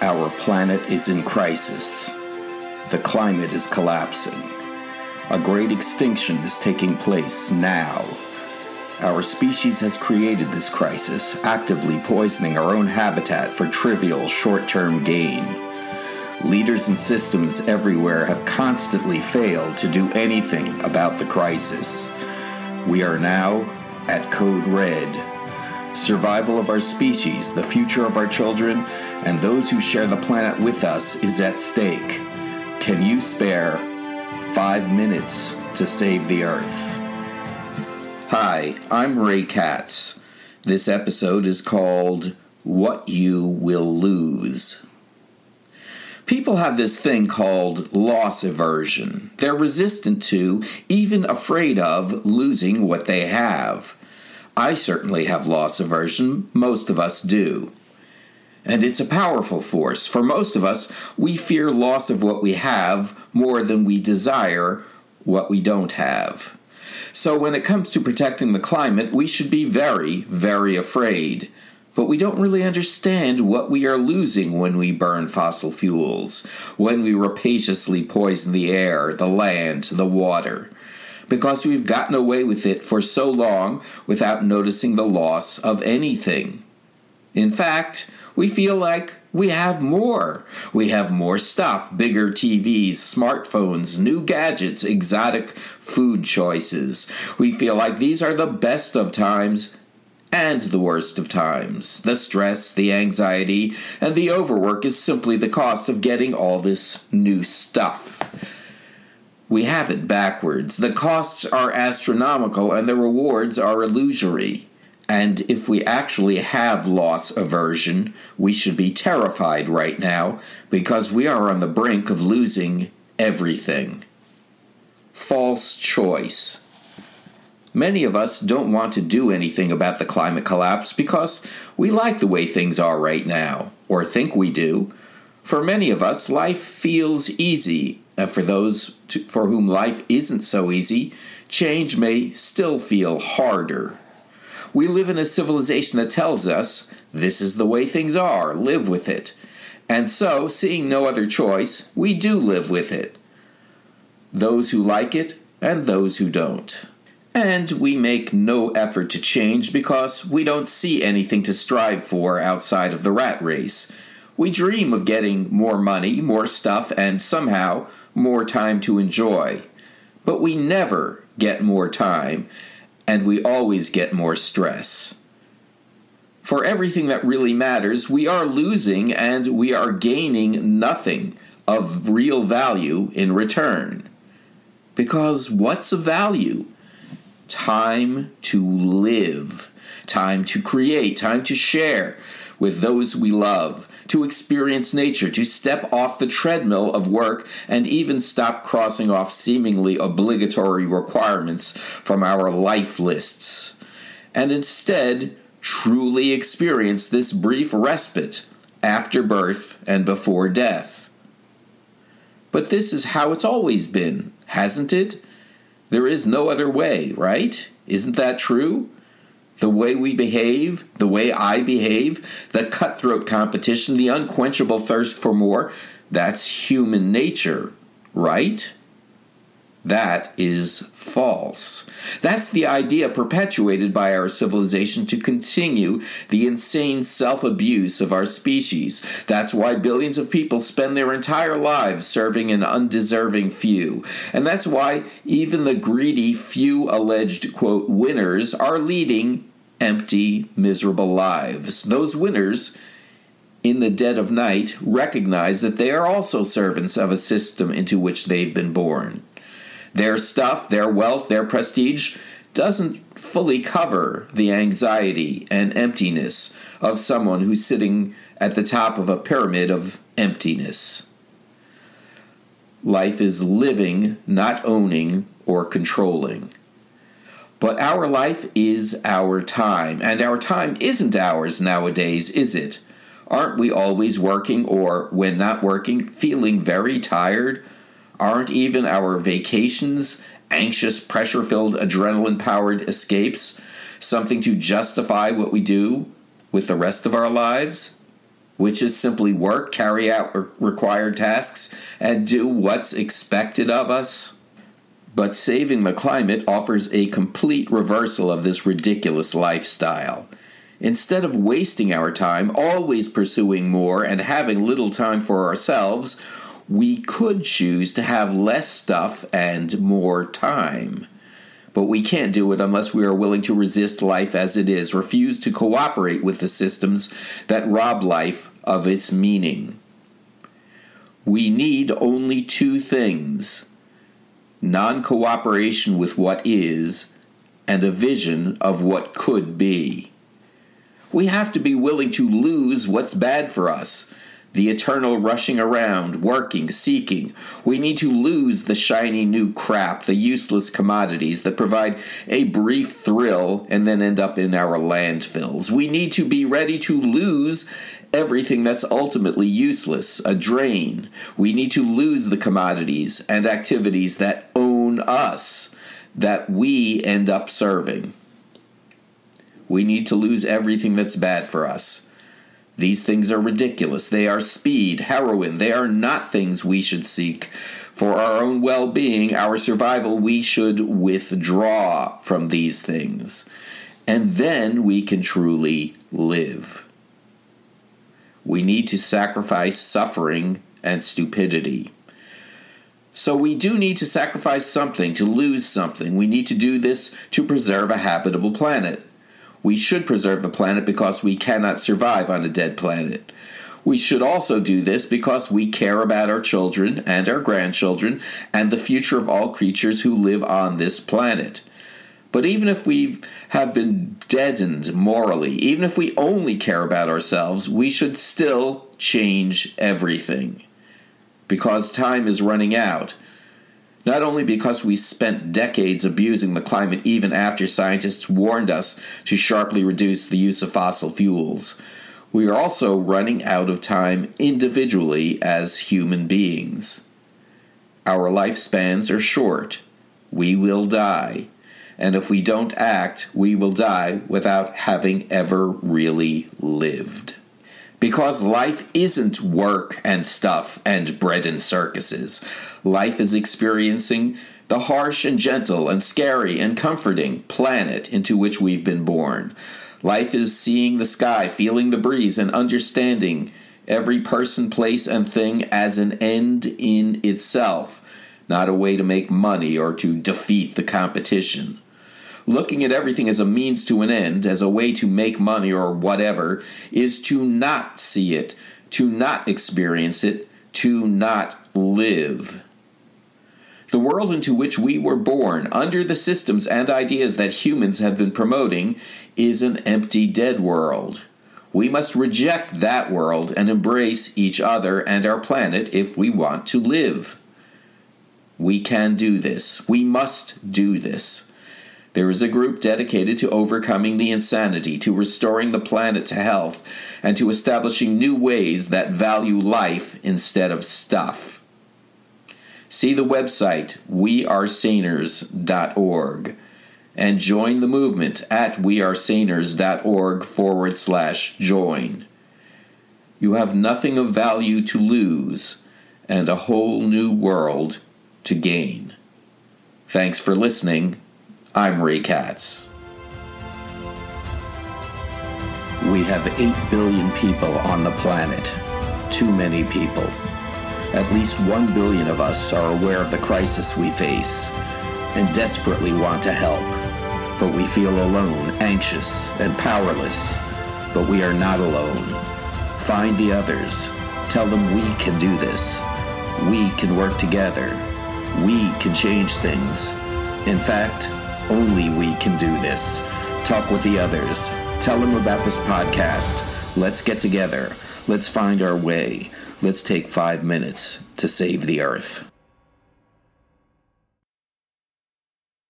Our planet is in crisis. The climate is collapsing. A great extinction is taking place now. Our species has created this crisis, actively poisoning our own habitat for trivial short term gain. Leaders and systems everywhere have constantly failed to do anything about the crisis. We are now at Code Red. Survival of our species, the future of our children, and those who share the planet with us is at stake. Can you spare five minutes to save the Earth? Hi, I'm Ray Katz. This episode is called What You Will Lose. People have this thing called loss aversion. They're resistant to, even afraid of, losing what they have. I certainly have loss aversion, most of us do. And it's a powerful force. For most of us, we fear loss of what we have more than we desire what we don't have. So when it comes to protecting the climate, we should be very, very afraid. But we don't really understand what we are losing when we burn fossil fuels, when we rapaciously poison the air, the land, the water because we've gotten away with it for so long without noticing the loss of anything. In fact, we feel like we have more. We have more stuff bigger TVs, smartphones, new gadgets, exotic food choices. We feel like these are the best of times and the worst of times. The stress, the anxiety, and the overwork is simply the cost of getting all this new stuff we have it backwards. The costs are astronomical and the rewards are illusory. And if we actually have loss aversion, we should be terrified right now because we are on the brink of losing everything. False choice. Many of us don't want to do anything about the climate collapse because we like the way things are right now, or think we do. For many of us, life feels easy for those to, for whom life isn't so easy, change may still feel harder. We live in a civilization that tells us this is the way things are, live with it. And so, seeing no other choice, we do live with it. Those who like it and those who don't. And we make no effort to change because we don't see anything to strive for outside of the rat race. We dream of getting more money, more stuff, and somehow more time to enjoy. But we never get more time, and we always get more stress. For everything that really matters, we are losing and we are gaining nothing of real value in return. Because what's of value? Time to live, time to create, time to share with those we love, to experience nature, to step off the treadmill of work, and even stop crossing off seemingly obligatory requirements from our life lists, and instead truly experience this brief respite after birth and before death. But this is how it's always been, hasn't it? There is no other way, right? Isn't that true? The way we behave, the way I behave, the cutthroat competition, the unquenchable thirst for more, that's human nature, right? That is false. That's the idea perpetuated by our civilization to continue the insane self abuse of our species. That's why billions of people spend their entire lives serving an undeserving few. And that's why even the greedy few alleged, quote, winners are leading empty, miserable lives. Those winners, in the dead of night, recognize that they are also servants of a system into which they've been born. Their stuff, their wealth, their prestige doesn't fully cover the anxiety and emptiness of someone who's sitting at the top of a pyramid of emptiness. Life is living, not owning or controlling. But our life is our time, and our time isn't ours nowadays, is it? Aren't we always working, or when not working, feeling very tired? Aren't even our vacations anxious, pressure filled, adrenaline powered escapes something to justify what we do with the rest of our lives? which is simply work, carry out required tasks, and do what's expected of us. But saving the climate offers a complete reversal of this ridiculous lifestyle. Instead of wasting our time always pursuing more and having little time for ourselves, we could choose to have less stuff and more time. But we can't do it unless we are willing to resist life as it is, refuse to cooperate with the systems that rob life of its meaning. We need only two things non cooperation with what is, and a vision of what could be. We have to be willing to lose what's bad for us the eternal rushing around, working, seeking. We need to lose the shiny new crap, the useless commodities that provide a brief thrill and then end up in our landfills. We need to be ready to lose everything that's ultimately useless, a drain. We need to lose the commodities and activities that own us, that we end up serving. We need to lose everything that's bad for us these things are ridiculous. They are speed, heroin. They are not things we should seek. For our own well being, our survival, we should withdraw from these things. And then we can truly live. We need to sacrifice suffering and stupidity. So we do need to sacrifice something to lose something. We need to do this to preserve a habitable planet. We should preserve the planet because we cannot survive on a dead planet. We should also do this because we care about our children and our grandchildren and the future of all creatures who live on this planet. But even if we have been deadened morally, even if we only care about ourselves, we should still change everything. Because time is running out not only because we spent decades abusing the climate even after scientists warned us to sharply reduce the use of fossil fuels, we are also running out of time individually as human beings. Our lifespans are short. We will die. And if we don't act, we will die without having ever really lived. Because life isn't work and stuff and bread and circuses. Life is experiencing the harsh and gentle and scary and comforting planet into which we've been born. Life is seeing the sky, feeling the breeze, and understanding every person, place, and thing as an end in itself, not a way to make money or to defeat the competition looking at everything as a means to an end, as a way to make money or whatever, is to not see it, to not experience it, to not live. The world into which we were born, under the systems and ideas that humans have been promoting, is an empty, dead world. We must reject that world and embrace each other and our planet if we want to live. We can do this. We must do this. There is a group dedicated to overcoming the insanity, to restoring the planet to health, and to establishing new ways that value life instead of stuff. See the website wearesaners.org and join the movement at wearesaners.org forward slash join. You have nothing of value to lose and a whole new world to gain. Thanks for listening I'm Ray Katz. We have 8 billion people on the planet. Too many people. At least 1 billion of us are aware of the crisis we face and desperately want to help. But we feel alone, anxious, and powerless. But we are not alone. Find the others. Tell them we can do this. We can work together. We can change things. In fact, only we can do this. Talk with the others. Tell them about this podcast. Let's get together. Let's find our way. Let's take five minutes to save the earth.